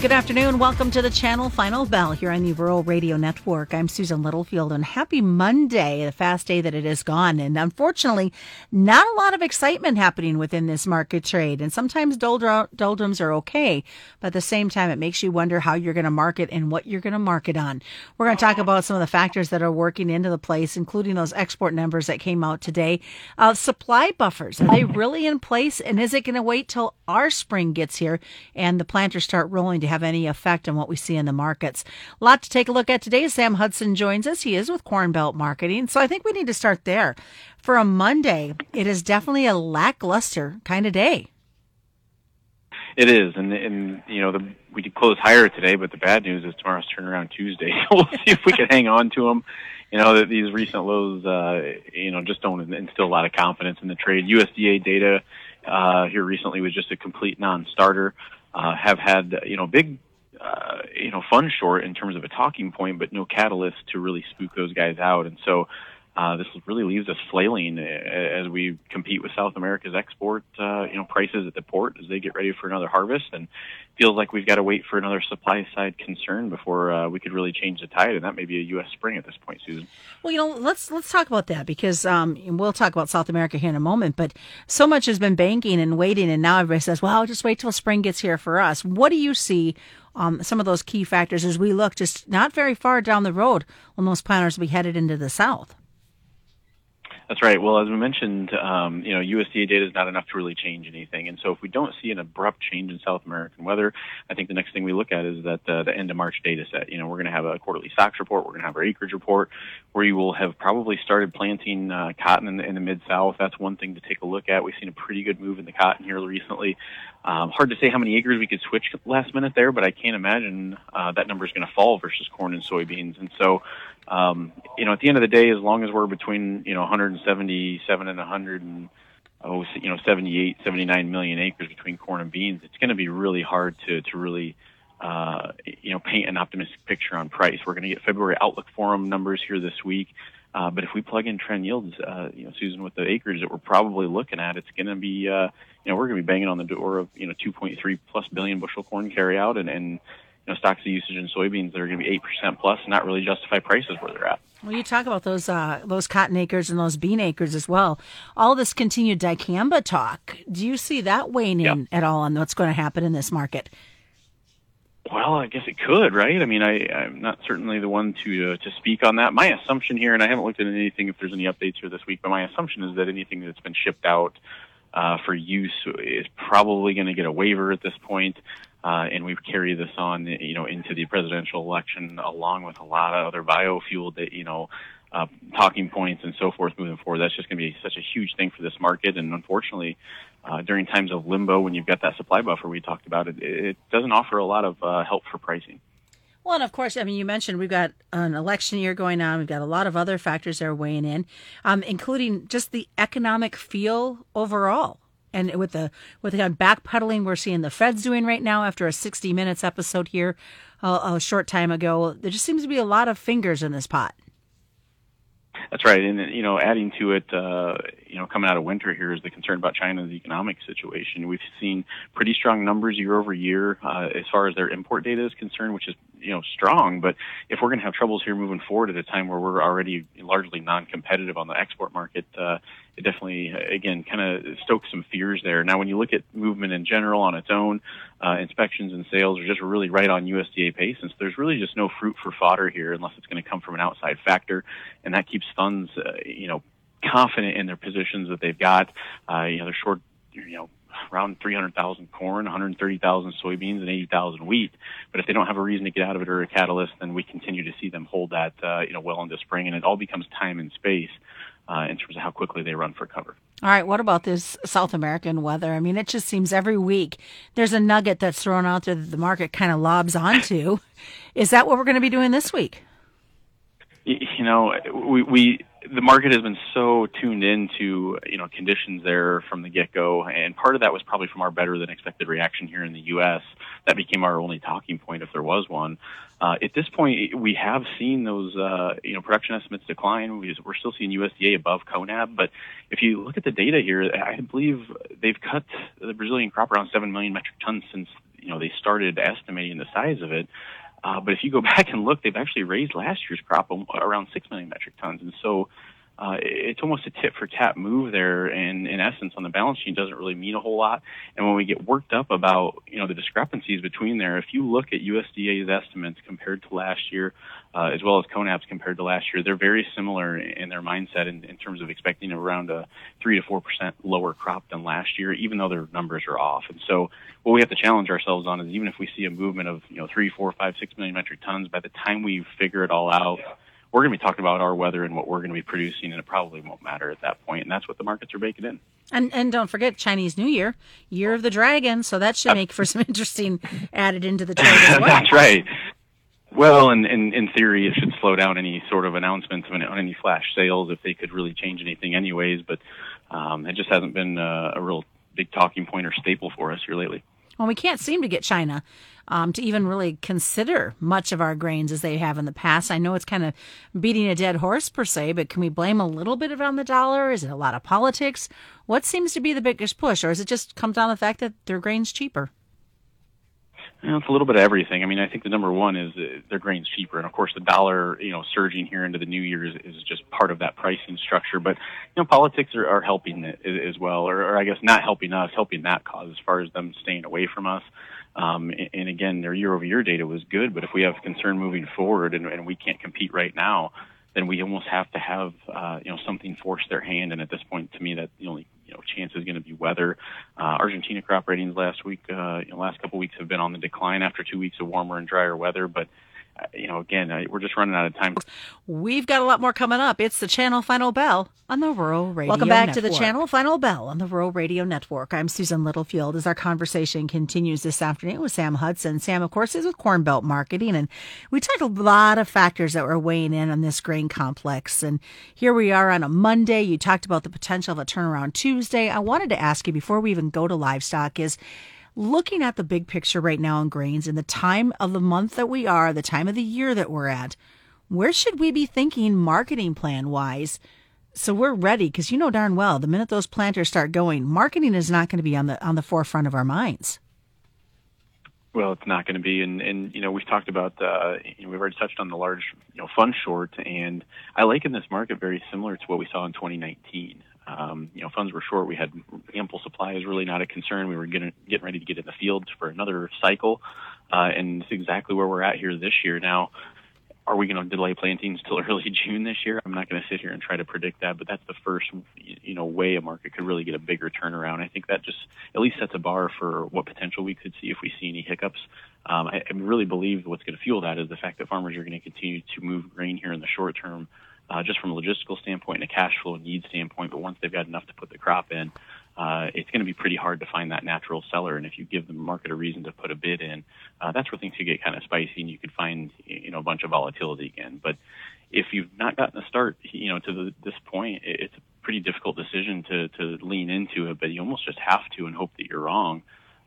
Good afternoon. Welcome to the channel Final Bell here on the Rural Radio Network. I'm Susan Littlefield and happy Monday, the fast day that it is gone. And unfortunately, not a lot of excitement happening within this market trade. And sometimes doldrums are okay, but at the same time, it makes you wonder how you're going to market and what you're going to market on. We're going to talk about some of the factors that are working into the place, including those export numbers that came out today. Uh, supply buffers, are they really in place? And is it going to wait till our spring gets here and the planters start rolling to have any effect on what we see in the markets. A lot to take a look at today. Sam Hudson joins us. He is with Cornbelt Marketing. So I think we need to start there. For a Monday, it is definitely a lackluster kind of day. It is, and and you know the, we did close higher today, but the bad news is tomorrow's turnaround Tuesday. So we'll see if we can hang on to them. You know that these recent lows, uh, you know, just don't instill a lot of confidence in the trade. USDA data uh, here recently was just a complete non-starter. Uh, have had you know big uh, you know, fund short in terms of a talking point, but no catalyst to really spook those guys out. And so uh, this really leaves us flailing as we compete with South America's export, uh, you know, prices at the port as they get ready for another harvest, and feels like we've got to wait for another supply side concern before uh, we could really change the tide, and that may be a U.S. spring at this point, Susan. Well, you know, let's let's talk about that because um, we'll talk about South America here in a moment. But so much has been banking and waiting, and now everybody says, "Well, I'll just wait till spring gets here for us." What do you see? Um, some of those key factors as we look just not very far down the road when those planters will be headed into the south. That's right. Well, as we mentioned, um, you know, USDA data is not enough to really change anything. And so if we don't see an abrupt change in South American weather, I think the next thing we look at is that uh, the end of March data set. You know, we're going to have a quarterly stocks report. We're going to have our acreage report where you will have probably started planting uh, cotton in the, in the mid-south. That's one thing to take a look at. We've seen a pretty good move in the cotton here recently. Um, hard to say how many acres we could switch last minute there, but I can't imagine uh, that number is going to fall versus corn and soybeans. And so um, you know, at the end of the day, as long as we're between, you know, 177 and 100 and, oh, you know, 78, 79 million acres between corn and beans, it's going to be really hard to, to really, uh, you know, paint an optimistic picture on price. We're going to get February Outlook Forum numbers here this week. Uh, but if we plug in trend yields, uh, you know, Susan, with the acreage that we're probably looking at, it's going to be, uh, you know, we're going to be banging on the door of, you know, 2.3 plus billion bushel corn carryout and, and, know, stocks of usage in soybeans that are going to be eight percent plus, and not really justify prices where they're at. Well, you talk about those uh, those cotton acres and those bean acres as well. All this continued dicamba talk. Do you see that weighing in at all on what's going to happen in this market? Well, I guess it could, right? I mean, I, I'm not certainly the one to uh, to speak on that. My assumption here, and I haven't looked at anything if there's any updates here this week, but my assumption is that anything that's been shipped out uh, for use is probably going to get a waiver at this point. Uh, and we carry this on, you know, into the presidential election, along with a lot of other biofuel that, you know, uh, talking points and so forth moving forward. That's just going to be such a huge thing for this market. And unfortunately, uh, during times of limbo, when you've got that supply buffer we talked about, it, it doesn't offer a lot of uh, help for pricing. Well, and of course, I mean, you mentioned we've got an election year going on. We've got a lot of other factors that are weighing in, um, including just the economic feel overall and with the with the kind of backpedaling we're seeing the Feds doing right now after a 60 minutes episode here uh, a short time ago, there just seems to be a lot of fingers in this pot. That's right, and you know, adding to it, uh, you know, coming out of winter here is the concern about China's economic situation. We've seen pretty strong numbers year over year uh, as far as their import data is concerned, which is you know strong. But if we're going to have troubles here moving forward at a time where we're already largely non-competitive on the export market, uh, it definitely again kind of stokes some fears there. Now, when you look at movement in general on its own, uh, inspections and sales are just really right on USDA pace, and so there's really just no fruit for fodder here unless it's going to come from an outside factor, and that keeps funds, uh, you know, confident in their positions that they've got. Uh, you know, they're short, you know, around 300,000 corn, 130,000 soybeans, and 80,000 wheat. But if they don't have a reason to get out of it or a catalyst, then we continue to see them hold that, uh, you know, well into spring, and it all becomes time and space. Uh, in terms of how quickly they run for cover. All right, what about this South American weather? I mean, it just seems every week there's a nugget that's thrown out there that the market kind of lobs onto. Is that what we're going to be doing this week? You know, we, we the market has been so tuned into you know conditions there from the get go, and part of that was probably from our better than expected reaction here in the U.S. That became our only talking point, if there was one. Uh, at this point, we have seen those uh, you know production estimates decline. We're still seeing USDA above CONAB, but if you look at the data here, I believe they've cut the Brazilian crop around seven million metric tons since you know they started estimating the size of it. Uh, but if you go back and look, they've actually raised last year's crop around six million metric tons, and so uh, it's almost a tit for tat move there. And in essence, on the balance sheet, doesn't really mean a whole lot. And when we get worked up about you know the discrepancies between there, if you look at USDA's estimates compared to last year, uh, as well as CONAB's compared to last year, they're very similar in their mindset in, in terms of expecting around a three to four percent lower crop than last year, even though their numbers are off. And so, what we have to challenge ourselves on is even if we see a movement of you know three, four, five, six million metric tons, by the time we figure it all out we're going to be talking about our weather and what we're going to be producing, and it probably won't matter at that point. And that's what the markets are baking in. And and don't forget Chinese New Year, Year of the Dragon. So that should make for some interesting added into the trade well. that's right. Well, in, in in theory, it should slow down any sort of announcements on any flash sales if they could really change anything, anyways. But um, it just hasn't been uh, a real big talking point or staple for us here lately. Well, we can't seem to get China um, to even really consider much of our grains as they have in the past. I know it's kind of beating a dead horse per se, but can we blame a little bit around the dollar? Is it a lot of politics? What seems to be the biggest push, or is it just comes down to the fact that their grain's cheaper? You know, it's a little bit of everything. I mean, I think the number one is uh, their grain's cheaper, and of course, the dollar, you know, surging here into the new year is, is just part of that pricing structure. But you know, politics are, are helping it as well, or, or I guess not helping us, helping that cause as far as them staying away from us. Um, and, and again, their year-over-year data was good, but if we have concern moving forward and, and we can't compete right now, then we almost have to have uh, you know something force their hand. And at this point, to me, that the only you know chance is going to be weather. Uh, Argentina crop ratings last week, uh, you know, last couple weeks have been on the decline after two weeks of warmer and drier weather, but you know, again, uh, we're just running out of time. We've got a lot more coming up. It's the Channel Final Bell on the Rural Radio Welcome back Network. to the Channel Final Bell on the Rural Radio Network. I'm Susan Littlefield as our conversation continues this afternoon with Sam Hudson. Sam, of course, is with Cornbelt Marketing, and we talked a lot of factors that were weighing in on this grain complex. And here we are on a Monday. You talked about the potential of a turnaround Tuesday. I wanted to ask you before we even go to livestock is looking at the big picture right now in grains and the time of the month that we are, the time of the year that we're at, where should we be thinking marketing plan wise? So we're ready because you know darn well the minute those planters start going, marketing is not going to be on the on the forefront of our minds. Well, it's not going to be, and and you know we've talked about uh, you know, we've already touched on the large you know fund short, and I liken this market very similar to what we saw in 2019. Um, you know, funds were short. We had ample supply is really not a concern. We were getting getting ready to get in the field for another cycle, uh, and it's exactly where we're at here this year. Now, are we going to delay plantings till early June this year? I'm not going to sit here and try to predict that, but that's the first you know way a market could really get a bigger turnaround. I think that just at least sets a bar for what potential we could see if we see any hiccups. Um, I, I really believe what's going to fuel that is the fact that farmers are going to continue to move grain here in the short term uh, just from a logistical standpoint and a cash flow need standpoint. But once they've got enough to put the crop in, uh, it's going to be pretty hard to find that natural seller. And if you give the market a reason to put a bid in, uh, that's where things could get kind of spicy, and you could find you know a bunch of volatility again. But if you've not gotten a start, you know, to the, this point, it's a pretty difficult decision to to lean into it. But you almost just have to and hope that you're wrong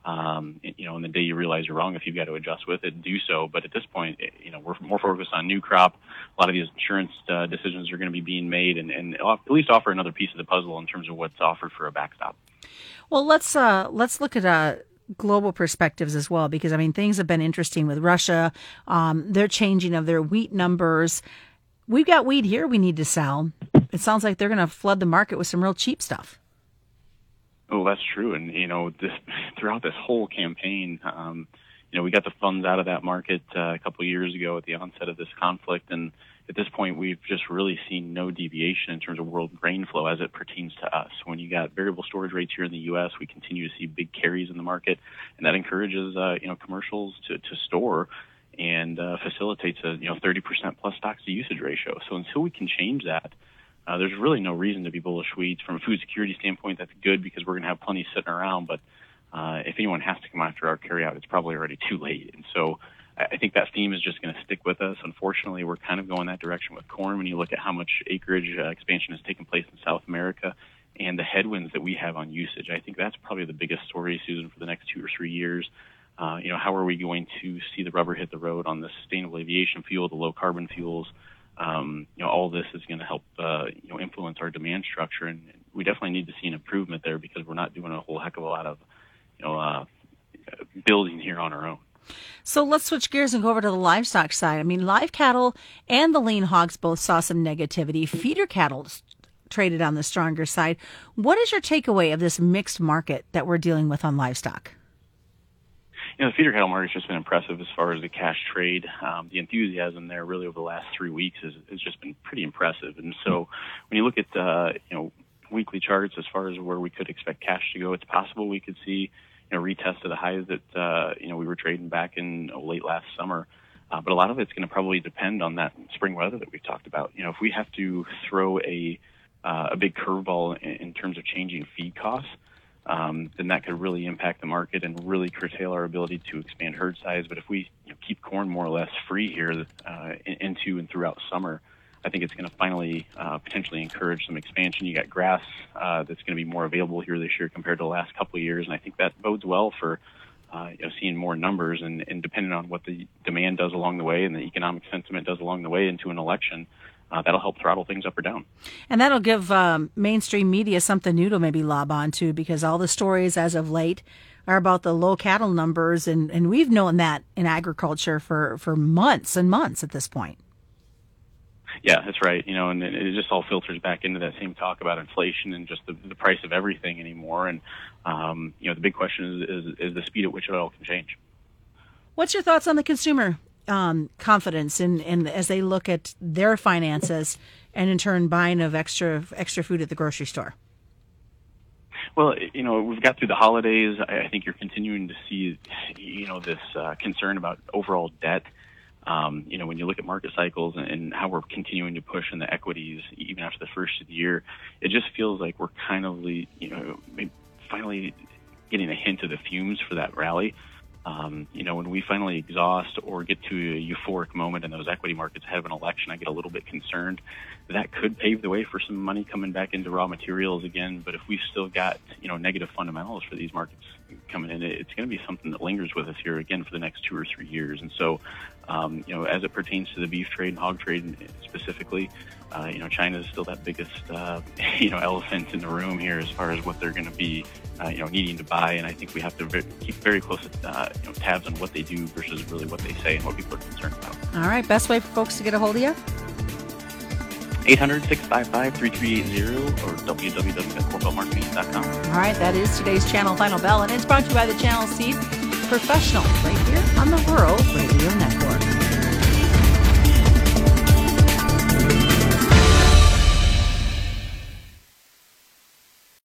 um, you know, on the day you realize you're wrong, if you've got to adjust with it, do so. But at this point, you know, we're more focused on new crop. A lot of these insurance uh, decisions are going to be being made, and, and at least offer another piece of the puzzle in terms of what's offered for a backstop. Well, let's uh, let's look at uh, global perspectives as well, because I mean things have been interesting with Russia. Um, they're changing of their wheat numbers. We've got wheat here we need to sell. It sounds like they're going to flood the market with some real cheap stuff. Oh, that's true. And you know, this throughout this whole campaign, um, you know, we got the funds out of that market uh, a couple years ago at the onset of this conflict, and at this point, we've just really seen no deviation in terms of world grain flow as it pertains to us. When you got variable storage rates here in the U.S., we continue to see big carries in the market, and that encourages uh, you know commercials to, to store and uh, facilitates a you know 30% plus stocks to usage ratio. So until we can change that, uh, there's really no reason to be bullish wheat from a food security standpoint. That's good because we're going to have plenty sitting around. But uh, if anyone has to come after our carryout, it's probably already too late. And so I think that theme is just going to stick with us. Unfortunately, we're kind of going that direction with corn. When you look at how much acreage uh, expansion has taken place in South America and the headwinds that we have on usage, I think that's probably the biggest story, Susan, for the next two or three years. Uh, you know, how are we going to see the rubber hit the road on the sustainable aviation fuel, the low carbon fuels? Um, you know, all this is going to help, uh, you know, influence our demand structure. And we definitely need to see an improvement there because we're not doing a whole heck of a lot of, you know, uh, building here on our own. So let's switch gears and go over to the livestock side. I mean, live cattle and the lean hogs both saw some negativity. Feeder cattle traded on the stronger side. What is your takeaway of this mixed market that we're dealing with on livestock? You know, the feeder cattle market's just been impressive as far as the cash trade. Um, the enthusiasm there really over the last three weeks has, has just been pretty impressive. And so when you look at, uh, you know, weekly charts as far as where we could expect cash to go, it's possible we could see you know, retest of the highs that, uh, you know, we were trading back in late last summer. Uh, but a lot of it's going to probably depend on that spring weather that we've talked about. You know, if we have to throw a, uh, a big curveball in, in terms of changing feed costs, um, then that could really impact the market and really curtail our ability to expand herd size. But if we you know, keep corn more or less free here uh, into and throughout summer, I think it's going to finally uh, potentially encourage some expansion. You got grass uh, that's going to be more available here this year compared to the last couple of years, and I think that bodes well for uh, you know, seeing more numbers. And, and depending on what the demand does along the way and the economic sentiment does along the way into an election, uh, that'll help throttle things up or down. And that'll give um, mainstream media something new to maybe lob onto because all the stories as of late are about the low cattle numbers, and, and we've known that in agriculture for, for months and months at this point. Yeah, that's right. You know, and it just all filters back into that same talk about inflation and just the, the price of everything anymore. And um, you know, the big question is, is is the speed at which it all can change. What's your thoughts on the consumer um, confidence in, in as they look at their finances and in turn buying of extra extra food at the grocery store? Well, you know, we've got through the holidays. I think you're continuing to see, you know, this uh, concern about overall debt um, you know, when you look at market cycles and, and how we're continuing to push in the equities, even after the first of the year, it just feels like we're kind of, you know, finally getting a hint of the fumes for that rally. Um, you know, when we finally exhaust or get to a euphoric moment in those equity markets of an election, I get a little bit concerned. That could pave the way for some money coming back into raw materials again. But if we've still got, you know, negative fundamentals for these markets coming in, it's going to be something that lingers with us here again for the next two or three years. And so, um, you know, as it pertains to the beef trade and hog trade specifically, uh, you know, China is still that biggest, uh, you know, elephant in the room here as far as what they're going to be, uh, you know, needing to buy. And I think we have to very, keep very close, uh, you know, tabs on what they do versus really what they say and what people are concerned about. All right. Best way for folks to get a hold of you? 800-655-3380 or www.cornbeltmarketing.com. All right, that is today's Channel Final Bell, and it's brought to you by the Channel Seed Professional right here on the Rural Radio Network.